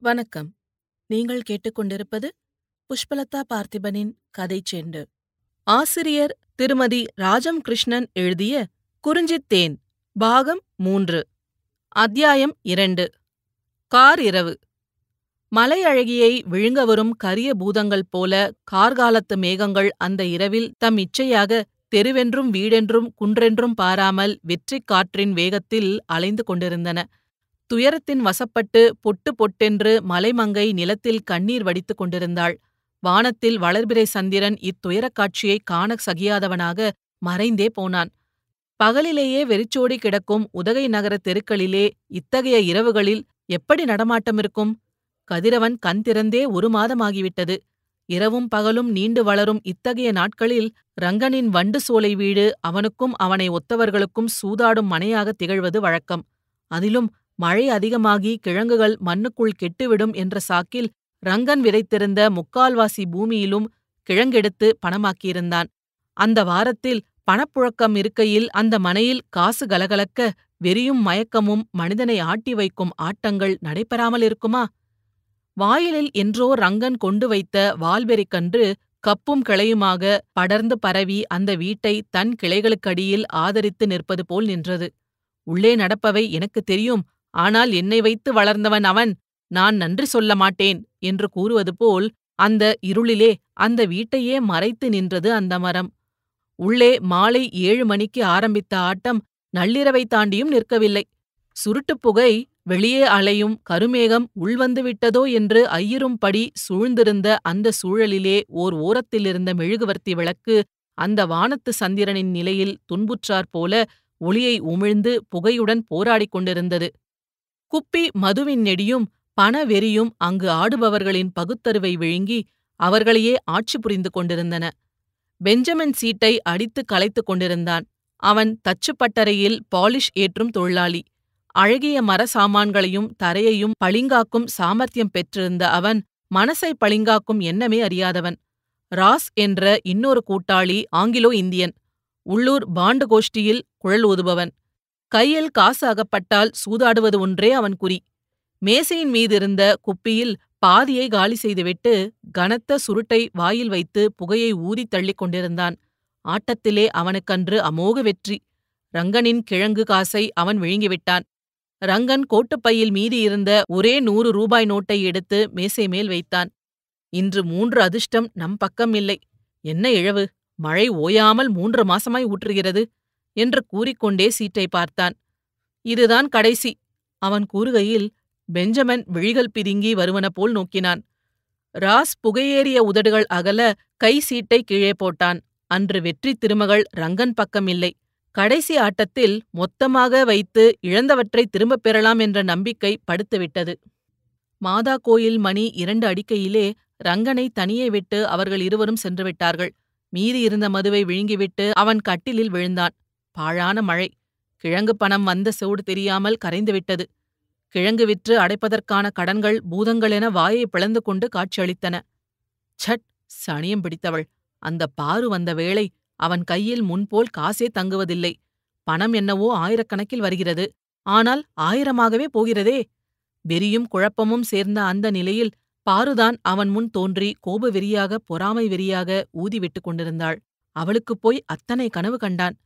வணக்கம். நீங்கள் கேட்டுக்கொண்டிருப்பது புஷ்பலதா பார்த்திபனின் கதை செண்டு. ஆசிரியர் திருமதி ராஜம் கிருஷ்ணன் எழுதிய குறிஞ்சித்தேன் பாகம் மூன்று அத்தியாயம் இரண்டு கார் இரவு. மலை அழகியை விழுங்க வரும் கரிய பூதங்கள் போல கார்காலத்து மேகங்கள் அந்த இரவில் தம் இச்சையாக தெருவென்றும் வீடென்றும் குன்றென்றும் பாராமல் வெற்றிக் காற்றின் வேகத்தில் அலைந்து கொண்டிருந்தன. துயரத்தின் வசப்பட்டு பொட்டு பொட்டென்று மலைமங்கை நிலத்தில் கண்ணீர் வடித்துக் கொண்டிருந்தாள். வானத்தில் வளர்பிறை சந்திரன் இத்துயரக் காட்சியை காண சகியாதவனாக மறைந்தே போனான். பகலிலேயே வெறிச்சோடி கிடக்கும் உதகை நகர தெருக்களிலே இத்தகைய இரவுகளில் எப்படி நடமாட்டமிருக்கும் கதிரவன் கண் திறந்தே ஒரு மாதமாகிவிட்டது. இரவும் பகலும் நீண்டு வளரும் இத்தகைய நாட்களில் ரங்கனின் வண்டு சோலை வீடு அவனுக்கும் அவனை ஒத்தவர்களுக்கும் சூதாடும் மனையாக திகழ்வது வழக்கம். அதிலும் மழை அதிகமாகி கிழங்குகள் மண்ணுக்குள் கெட்டுவிடும் என்ற சாக்கில் ரங்கன் விதைத்திருந்த முக்கால்வாசி பூமியிலும் கிழங்கெடுத்து பணமாக்கியிருந்தான். அந்த வாரத்தில் பணப்புழக்கம் இருக்கையில் அந்த மனையில் காசு கலகலக்க வெறியும் மயக்கமும் மனிதனை ஆட்டி வைக்கும் ஆட்டங்கள் நடைபெறாமல் இருக்குமா? வாயிலில் என்றோ ரங்கன் கொண்டு வைத்த வால்வெறிக்கன்று கப்பும் கிளையுமாக படர்ந்து பரவி அந்த வீட்டை தன் கிளைகளுக்கடியில் ஆதரித்து நிற்பது போல் நின்றது. உள்ளே நடப்பவை எனக்கு தெரியும். ஆனால் என்னை வைத்து வளர்ந்தவன் அவன். நான் நன்றி சொல்ல மாட்டேன் என்று கூறுவது போல் அந்த இருளிலே அந்த வீட்டையே மறைத்து நின்றது அந்த மரம். உள்ளே மாலை ஏழு மணிக்கு ஆரம்பித்த ஆட்டம் நள்ளிரவை தாண்டியும் நிற்கவில்லை. சுருட்டுப் புகை வெளியே அலையும் கருமேகம் உள்வந்து விட்டதோ என்று ஐயரும்படி சூழ்ந்திருந்த அந்த சூழலிலே ஓர் ஓரத்திலிருந்த மெழுகுவர்த்தி விளக்கு அந்த வானத்து சந்திரனின் நிலையில் துன்புற்றாற் போல ஒளியை உமிழ்ந்து புகையுடன் போராடிக் கொண்டிருந்தது. குப்பி மதுவின் நெடியும் பணவெறியும் அங்கு ஆடுபவர்களின் பகுத்தறிவை விழுங்கி அவர்களையே ஆட்சி புரிந்து கொண்டிருந்தன. பெஞ்சமின் சீட்டை அடித்து கலைத்துக் கொண்டிருந்தான். அவன் தச்சுப்பட்டறையில் பாலிஷ் ஏற்றும் தொழிலாளி. அழகிய மர சாமான்களையும் தரையையும் பளிங்காக்கும் சாமர்த்தியம் பெற்றிருந்த அவன் மனசை பளிங்காக்கும் எண்ணமே அறியாதவன். ராஸ் என்ற இன்னொரு கூட்டாளி ஆங்கிலோ இந்தியன். உள்ளூர் பாண்டு கோஷ்டியில் குழல் ஊதுபவன். கையில் காசு அகப்பட்டால் சூதாடுவது ஒன்றே அவன் குறி. மேசையின் மீதிருந்த குப்பியில் பாதியை காலி செய்துவிட்டு கனத்த சுருட்டை வாயில் வைத்து புகையை ஊதித் தள்ளிக் கொண்டிருந்தான். ஆட்டத்திலே அவனுக்கன்று அமோக வெற்றி. ரங்கனின் கிழங்கு காசை அவன் விழுங்கிவிட்டான். ரங்கன் கோட்டுப்பையில் மீதியிருந்த ஒரே நூறு ரூபாய் நோட்டை எடுத்து மேசை மேல் வைத்தான். இன்று மூன்று அதிர்ஷ்டம் நம் பக்கம் இல்லை. என்ன இழவு? மழை ஓயாமல் மூன்று மாசமாய் ஊற்றுகிறது. என்று கூறிக்கொண்டே சீட்டை பார்த்தான். இதுதான் கடைசி அவன் கூறுகையில் பெஞ்சமன் விழிகள் பிதுங்கி வருவன போல் நோக்கினான். ராஸ் புகையேறிய உதடுகள் அகல கை சீட்டை கீழே போட்டான். அன்று வெற்றி திருமகள் ரங்கன் பக்கம் இல்லை. கடைசி ஆட்டத்தில் மொத்தமாக வைத்து இழந்தவற்றை திரும்பப் பெறலாம் என்ற நம்பிக்கை படுத்துவிட்டது. மாதா கோயில் மணி இரண்டு அடிக்கையிலே ரங்கனை தனியே விட்டு அவர்கள் இருவரும் சென்று விட்டார்கள். மீதி இருந்த மதுவை விழுங்கிவிட்டு அவன் கட்டிலில் விழுந்தான். பாழான மழை. கிழங்கு பணம் வந்த சூடு தெரியாமல் கரைந்துவிட்டது கிழங்கு விற்று அடைப்பதற்கான கடன்கள் பூதங்களென வாயை பிளந்து கொண்டு காட்சியளித்தன. சட் சனியம் பிடித்தவள். அந்த பாரு வந்த வேளை அவன் கையில் முன்போல் காசே தங்குவதில்லை. பணம் என்னவோ ஆயிரக்கணக்கில் வருகிறது. ஆனால் ஆயிரமாகவே போகிறதே. வெறியும் குழப்பமும் சேர்ந்த அந்த நிலையில் பாருதான் அவன் முன் தோன்றி கோப வெறியாக பொறாமை வெறியாக ஊதிவிட்டு கொண்டிருந்தாள். அவளுக்குப் போய் அத்தனை கனவு கண்டான்.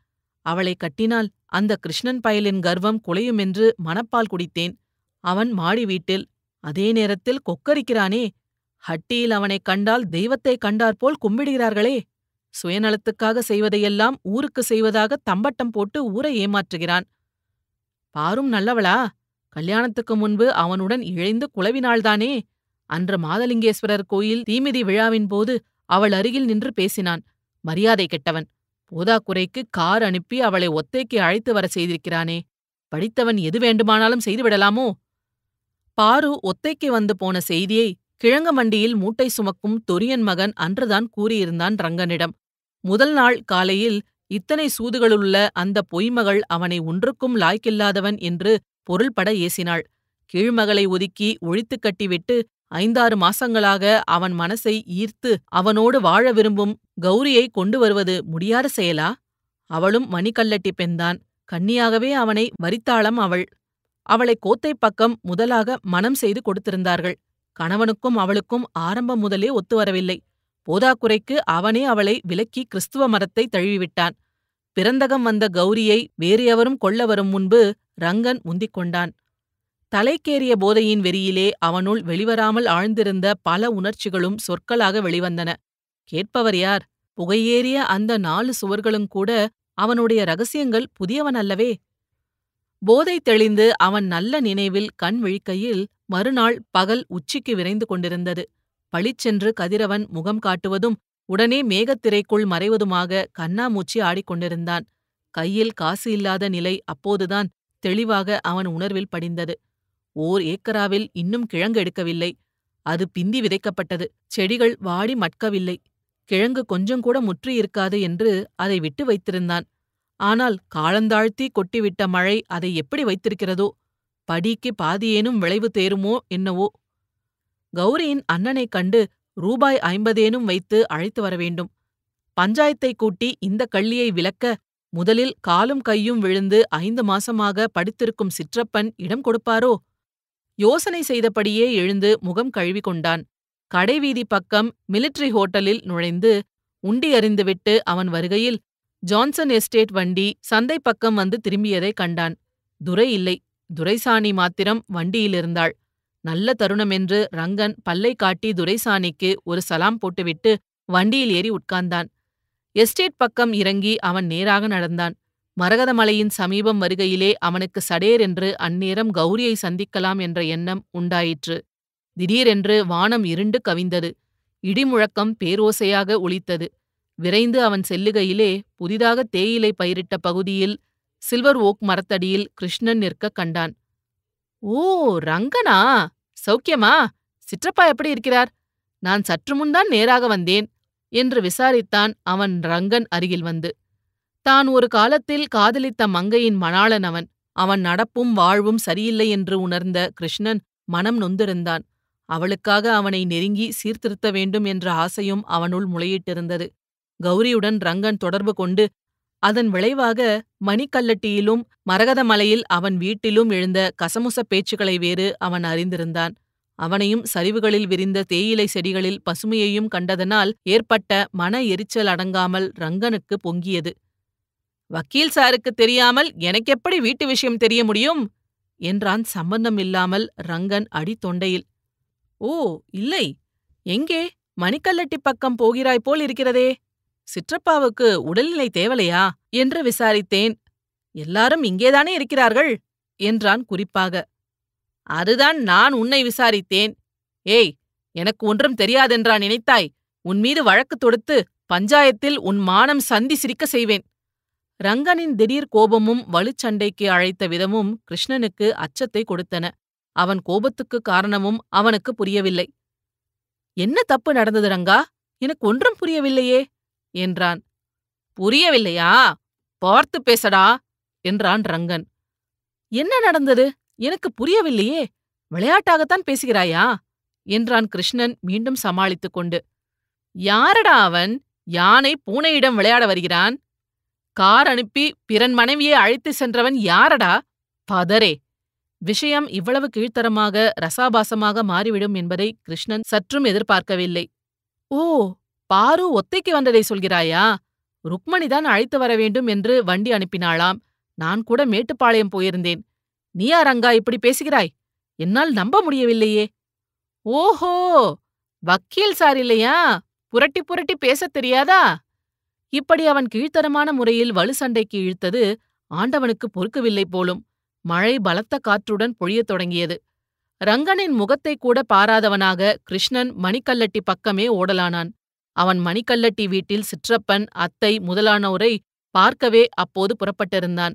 அவளை கட்டினால் அந்த கிருஷ்ணன் பயலின் கர்வம் குலையுமென்று மனப்பால் குடித்தேன். அவன் மாடி வீட்டில் அதே நேரத்தில் கொக்கரிக்கிறானே ஹட்டியில் அவனைக் கண்டால் தெய்வத்தைக் கண்டாற்போல் கும்பிடுகிறார்களே. சுயநலத்துக்காக செய்வதையெல்லாம் ஊருக்கு செய்வதாக தம்பட்டம் போட்டு ஊரை ஏமாற்றுகிறான். பாரும் நல்லவளா கல்யாணத்துக்கு முன்பு அவனுடன் இழைந்து குழவினாள்தானே. அன்று மாதலிங்கேஸ்வரர் கோயில் தீமிதி விழாவின் போது அவள் அருகில் நின்று பேசினான். மரியாதை கெட்டவன். போதாக்குறைக்கு கார் அனுப்பி அவளை ஒத்தைக்கு அழைத்து வர செய்திருக்கிறானே. படித்தவன் எது வேண்டுமானாலும் செய்துவிடலாமோ பாரு ஒத்தைக்கு வந்து போன செய்தியை கிழங்க மண்டியில் மூட்டை சுமக்கும் தொரியன் மகன் அன்றுதான் கூறியிருந்தான் ரங்கனிடம். முதல் நாள் காலையில் இத்தனை சூதுகளுள்ள அந்த பொய்மகள் அவனை ஒன்றுக்கும் லாய்க்கில்லாதவன் என்று பொருள்பட ஏசினாள். கீழ்மகளை ஒதுக்கி ஒழித்துக் கட்டிவிட்டு ஐந்தாறு மாசங்களாக அவன் மனசை ஈர்த்து அவனோடு வாழ விரும்பும் கௌரியை கொண்டு வருவது முடியாத செயலா? அவளும் மணிக்கல்லட்டி பெண்தான். கன்னியாகவே அவனை வரித்தாளம் அவள். அவளை கோத்தை பக்கம் முதலாக மனம் செய்து கொடுத்திருந்தார்கள். கணவனுக்கும் அவளுக்கும் ஆரம்பம் முதலே ஒத்து வரவில்லை போதாக்குறைக்கு அவனே அவளை விலக்கி கிறிஸ்துவ மரத்தை தழுவிவிட்டான். பிறந்தகம் வந்த கௌரியை வேறு எவரும் கொள்ள வரும் முன்பு ரங்கன் முந்திக் கொண்டான். தலைக்கேறிய போதையின் வெறியிலே அவனுள் வெளிவராமல் ஆழ்ந்திருந்த பல உணர்ச்சிகளும் சொற்களாக வெளிவந்தன. கேட்பவர் யார்? புகையேறிய அந்த நாலு சுவர்களும் கூட அவனுடைய ரகசியங்கள் புதியவன் அல்லவே போதை தெளிந்து அவன் நல்ல நினைவில் கண் விழிக்கையில் மறுநாள் பகல் உச்சிக்கு விரைந்து கொண்டிருந்தது. பளிச்சென்று கதிரவன் முகம் காட்டுவதும் உடனே மேகத்திரைக்குள் மறைவதுமாக கண்ணாமூச்சி ஆடிக்கொண்டிருந்தான். கையில் காசு இல்லாத நிலை அப்போதுதான் தெளிவாக அவன் உணர்வில் படிந்தது. ஓர் ஏக்கராவில் இன்னும் கிழங்கு எடுக்கவில்லை. அது பிந்தி விதைக்கப்பட்டது. செடிகள் வாடி மட்கவில்லை. கிழங்கு கொஞ்சம் கூட முற்றியிருக்காது என்று அதை விட்டு வைத்திருந்தான். ஆனால் காலந்தாழ்த்தி கொட்டிவிட்ட மழை அதை எப்படி வைத்திருக்கிறதோ? படிக்கு பாதியேனும் விளைவு தேருமோ என்னவோ? கௌரியின் அண்ணனைக் கண்டு ரூபாய் ஐம்பதேனும் வைத்து அழைத்து வர வேண்டும். பஞ்சாயத்தை கூட்டி இந்த கள்ளியை விலக்க முதலில் காலும் கையும் விழுந்து ஐந்து மாசமாக படுத்திருக்கும் சிற்றப்பன் இடம் கொடுப்பாரோ? யோசனை செய்தபடியே எழுந்து முகம் கழுவி கொண்டான் கடைவீதி பக்கம் மிலிட்டரி ஹோட்டலில் நுழைந்து உண்டி அறிந்துவிட்டு அவன் வருகையில் ஜான்சன் எஸ்டேட் வண்டி சந்தை பக்கம் வந்து திரும்பியதைக் கண்டான். துரை இல்லை. துரைசாணி மாத்திரம் வண்டியிலிருந்தாள் நல்ல தருணமென்று ரங்கன் பல்லை காட்டி துரைசாணிக்கு ஒரு சலாம் போட்டுவிட்டு வண்டியில் ஏறி உட்கார்ந்தான். எஸ்டேட் பக்கம் இறங்கி அவன் நேராக நடந்தான். மரகதமலையின் சமீபம் வருகையிலே அவனுக்கு சடேர் என்று அந்நேரம் கௌரியை சந்திக்கலாம் என்ற எண்ணம் உண்டாயிற்று. திடீரென்று வானம் இருண்டு கவிந்தது. இடிமுழக்கம் பேரோசையாக ஒலித்தது. விரைந்து அவன் செல்லுகையிலே புதிதாக தேயிலை பயிரிட்ட பகுதியில் சில்வர் ஓக் மரத்தடியில் கிருஷ்ணன் நிற்கக் கண்டான். ஓ ரங்கனா! சௌக்கியமா? சிற்றப்பா எப்படி இருக்கிறார்? நான் சற்று முன்தான் நேராக வந்தேன் என்று விசாரித்தான் அவன் ரங்கன் அருகில் வந்து. தான் ஒரு காலத்தில் காதலித்த மங்கையின் மணாளன் அவன் அவன் நடப்பும் வாழ்வும் சரியில்லை என்று உணர்ந்த கிருஷ்ணன் மனம் நொந்திருந்தான். அவளுக்காக அவனை நெருங்கி சீர்திருத்த வேண்டும் என்ற ஆசையும் அவனுள் முளையிட்டிருந்தது. கௌரியுடன் ரங்கன் தொடர்பு கொண்டு அதன் விளைவாக மணிக்கல்லட்டியிலும் மரகதமலையில் அவன் வீட்டிலும் எழுந்த கசமுச பேச்சுக்களை வேறு அவன் அறிந்திருந்தான். அவனையும் சரிவுகளில் விரிந்த தேயிலை செடிகளில் பசுமையையும் கண்டதனால் ஏற்பட்ட மன எரிச்சல் அடங்காமல் ரங்கனுக்கு பொங்கியது. வக்கீல் சாருக்கு தெரியாமல் எனக்கெப்படி வீட்டு விஷயம் தெரிய முடியும்? என்றான் சம்பந்தம் இல்லாமல் ரங்கன் அடித்தொண்டையில். ஓ இல்லை. எங்கே? மணிக்கல்லட்டி பக்கம் போகிறாய் போல் இருக்கிறதே. சிற்றப்பாவுக்கு உடல்நிலை தேவலையா? என்று விசாரித்தேன். எல்லாரும் இங்கேதானே இருக்கிறார்கள்? என்றான் குறிப்பாக. அதுதான் நான் உன்னை விசாரித்தேன். ஏய் எனக்கு ஒன்றும் தெரியாதென்றா நினைத்தாய்? உன் மீது வழக்கு தொடுத்து பஞ்சாயத்தில் உன் மானம் சந்தி சிரிக்க செய்வேன். ரங்கனின் திடீர் கோபமும் வலுச்சண்டைக்கு அழைத்த விதமும் கிருஷ்ணனுக்கு அச்சத்தை கொடுத்தன. அவன் கோபத்துக்கு காரணமும் அவனுக்கு புரியவில்லை. என்ன தப்பு நடந்தது ரங்கா? எனக்கு ஒன்றும் புரியவில்லையே என்றான். புரியவில்லையா? பார்த்து பேசடா என்றான் ரங்கன். என்ன நடந்தது? எனக்கு புரியவில்லையே. விளையாட்டாகத்தான் பேசுகிறாயா? என்றான் கிருஷ்ணன் மீண்டும் சமாளித்துக் கொண்டு. யாரடா அவன்? யானை பூனையிடம் விளையாட வருகிறான்? கார் அனுப்பி பிறன் மனைவியை அழைத்து சென்றவன் யாரடா? பதரே விஷயம் இவ்வளவு கீழ்த்தரமாக ரசாபாசமாக மாறிவிடும் என்பதை கிருஷ்ணன் சற்றும் எதிர்பார்க்கவில்லை. ஓ பாரு ஒத்தைக்கு வந்ததை சொல்கிறாயா? ருக்மணிதான் அழைத்து வர வேண்டும் என்று வண்டி அனுப்பினாளாம். நான் கூட மேட்டுப்பாளையம் போயிருந்தேன். நீயா ரங்கா இப்படி பேசுகிறாய்? என்னால் நம்ப முடியவில்லையே. ஓஹோ! வக்கீல் சார் இல்லையா? புரட்டி புரட்டி பேசத் தெரியாதா? இப்படி அவன் கீழ்த்தரமான முறையில் வலு சண்டைக்கு இழுத்தது ஆண்டவனுக்கு பொறுக்கவில்லை போலும். மழை பலத்த காற்றுடன் பொழியத் தொடங்கியது. ரங்கனின் முகத்தை கூட பாராதவனாக கிருஷ்ணன் மணிக்கல்லட்டி பக்கமே ஓடலானான். அவன் மணிக்கல்லட்டி வீட்டில் சிற்றப்பன் அத்தை முதலானோரை பார்க்கவே அப்போது புறப்பட்டிருந்தான்.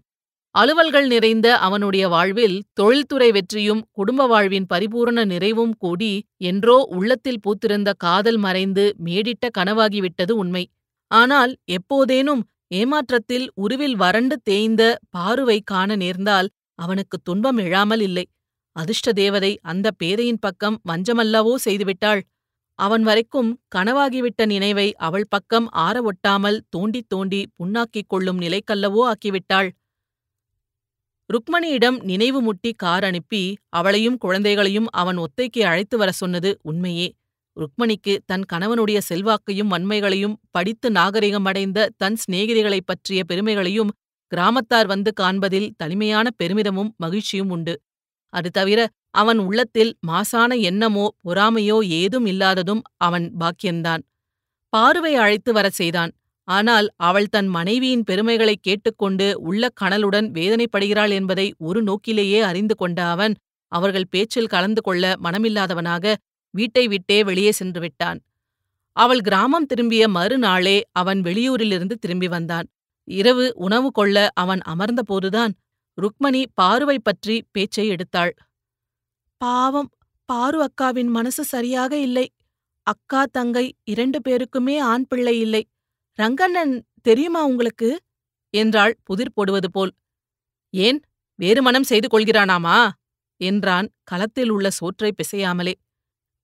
அலுவல்கள் நிறைந்த அவனுடைய வாழ்வில் தொழில்துறை வெற்றியும் குடும்ப வாழ்வின் பரிபூரண நிறைவும் கூடி என்றோ உள்ளத்தில் பூத்திருந்த காதல் மறைந்து மேடிட்ட கனவாகிவிட்டது உண்மை. ஆனால் எப்போதேனும் ஏமாற்றத்தில் உருவில் வறண்டு தேய்ந்த பாருவை காண நேர்ந்தால் அவனுக்கு துன்பம் எழாமல் இல்லை. அதிர்ஷ்ட தேவதை அந்த பேதையின் பக்கம் வஞ்சமல்லவோ செய்துவிட்டாள். அவன் வரைக்கும் கனவாகிவிட்ட நினைவை அவள் பக்கம் ஆற ஒட்டாமல் தோண்டித் தோண்டி புண்ணாக்கிக் கொள்ளும் நிலைக்கல்லவோ ஆக்கிவிட்டாள். ருக்மணியிடம் நினைவு முட்டி கார் அனுப்பி அவளையும் குழந்தைகளையும் அவன் ஒத்தைக்கு அழைத்து வர சொன்னது உண்மையே. ருக்மணிக்கு தன் கணவனுடைய செல்வாக்கையும் வன்மைகளையும் படித்து நாகரிகமடைந்த தன் சிநேகிதிகளைப் பற்றிய பெருமைகளையும் கிராமத்தார் வந்து காண்பதில் தனிமையான பெருமிதமும் மகிழ்ச்சியும் உண்டு. அது தவிர அவன் உள்ளத்தில் மாசான எண்ணமோ பொறாமையோ ஏதும் இல்லாததும் அவன் பாக்கியந்தான். பார்வை அழைத்து வரச் செய்தான். ஆனால் அவள் தன் மனைவியின் பெருமைகளைக் கேட்டுக்கொண்டு உள்ள கணலுடன் வேதனைப்படுகிறாள் என்பதை ஒரு நோக்கிலேயே அறிந்து கொண்ட அவன் அவர்கள் பேச்சில் கலந்து கொள்ள மனமில்லாதவனாக வீட்டை விட்டே வெளியே சென்று விட்டான். அவள் கிராமம் திரும்பிய மறுநாளே அவன் வெளியூரிலிருந்து திரும்பி வந்தான். இரவு உணவு கொள்ள அவன் அமர்ந்தபோதுதான் ருக்மணி பாருவை பற்றி பேச்சை எடுத்தாள். பாவம் பாரு அக்காவின் மனசு சரியாக இல்லை. அக்கா தங்கை இரண்டு பேருக்குமே ஆண் பிள்ளை இல்லை. ரங்கண்ணன் தெரியுமா உங்களுக்கு? என்றாள் புதிர் போடுவது போல். ஏன் வேறு மனம் செய்து கொள்கிறானாமா? என்றான் களத்தில் உள்ள சோற்றை பிசையாமலே.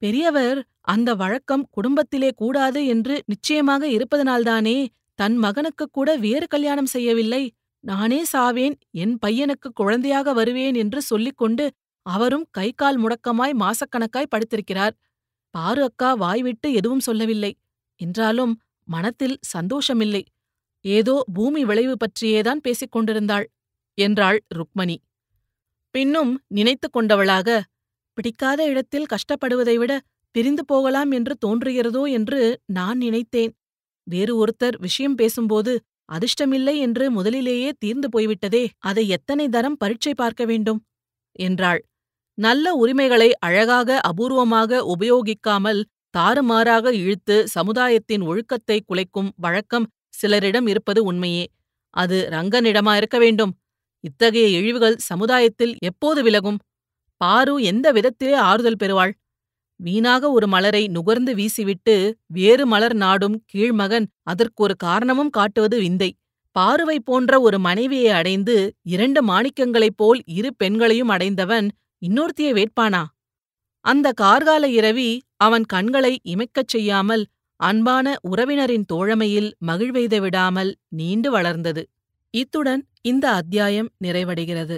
பெரியவர் அந்த வழக்கம் குடும்பத்திலே கூடாது என்று நிச்சயமாக இருப்பதனால்தானே தன் மகனுக்கு கூட வேறு கல்யாணம் செய்யவில்லை. நானே சாவேன் என் பையனுக்கு குழந்தையாக வருவேன் என்று சொல்லிக் கொண்டு அவரும் கை கால் முடக்கமாய் மாசக்கணக்காய் படுத்திருக்கிறார். பாரு அக்கா வாய்விட்டு எதுவும் சொல்லவில்லை. என்றாலும் மனத்தில் சந்தோஷமில்லை. ஏதோ பூமி விளைவு பற்றியேதான் பேசிக் கொண்டிருந்தாள் என்றாள் ருக்மணி. பின்னும் நினைத்து கொண்டவளாக பிடிக்காத இடத்தில் கஷ்டப்படுவதை விட பிரிந்து போகலாம் என்று தோன்றுகிறதோ என்று நான் நினைத்தேன். வேறு ஒருத்தர் விஷயம் பேசும்போது அதிர்ஷ்டமில்லை என்று முதலிலேயே தீர்ந்து போய்விட்டதே அதை எத்தனை தரம் பரீட்சை பார்க்க வேண்டும்? என்றாள். நல்ல உரிமைகளை அழகாக அபூர்வமாக உபயோகிக்காமல் தாறுமாறாக இழுத்து சமுதாயத்தின் ஒழுக்கத்தை குலைக்கும் வழக்கம் சிலரிடம் இருப்பது உண்மையே. அது ரங்கனிடமா இருக்க வேண்டும்? இத்தகைய இழிவுகள் சமுதாயத்தில் எப்போது விலகும்? பாரு எந்த விதத்திலே ஆறுதல் பெறுவாள்? வீணாக ஒரு மலரை நுகர்ந்து வீசிவிட்டு வேறு மலர் நாடும் கீழ்மகன் அதற்கொரு காரணமும் காட்டுவது விந்தை. பாருவை போன்ற ஒரு மனைவியை அடைந்து இரண்டு மாணிக்கங்களைப் போல் இரு பெண்களையும் அடைந்தவன் இன்னொருத்தியை வேட்பானா? அந்த கார்கால இரவி அவன் கண்களை இமைக்கச் செய்யாமல் அன்பான உறவினரின் தோழமையில் மகிழ்வெய்த விடாமல் நீண்டு வளர்ந்தது. இத்துடன் இந்த அத்தியாயம் நிறைவடைகிறது.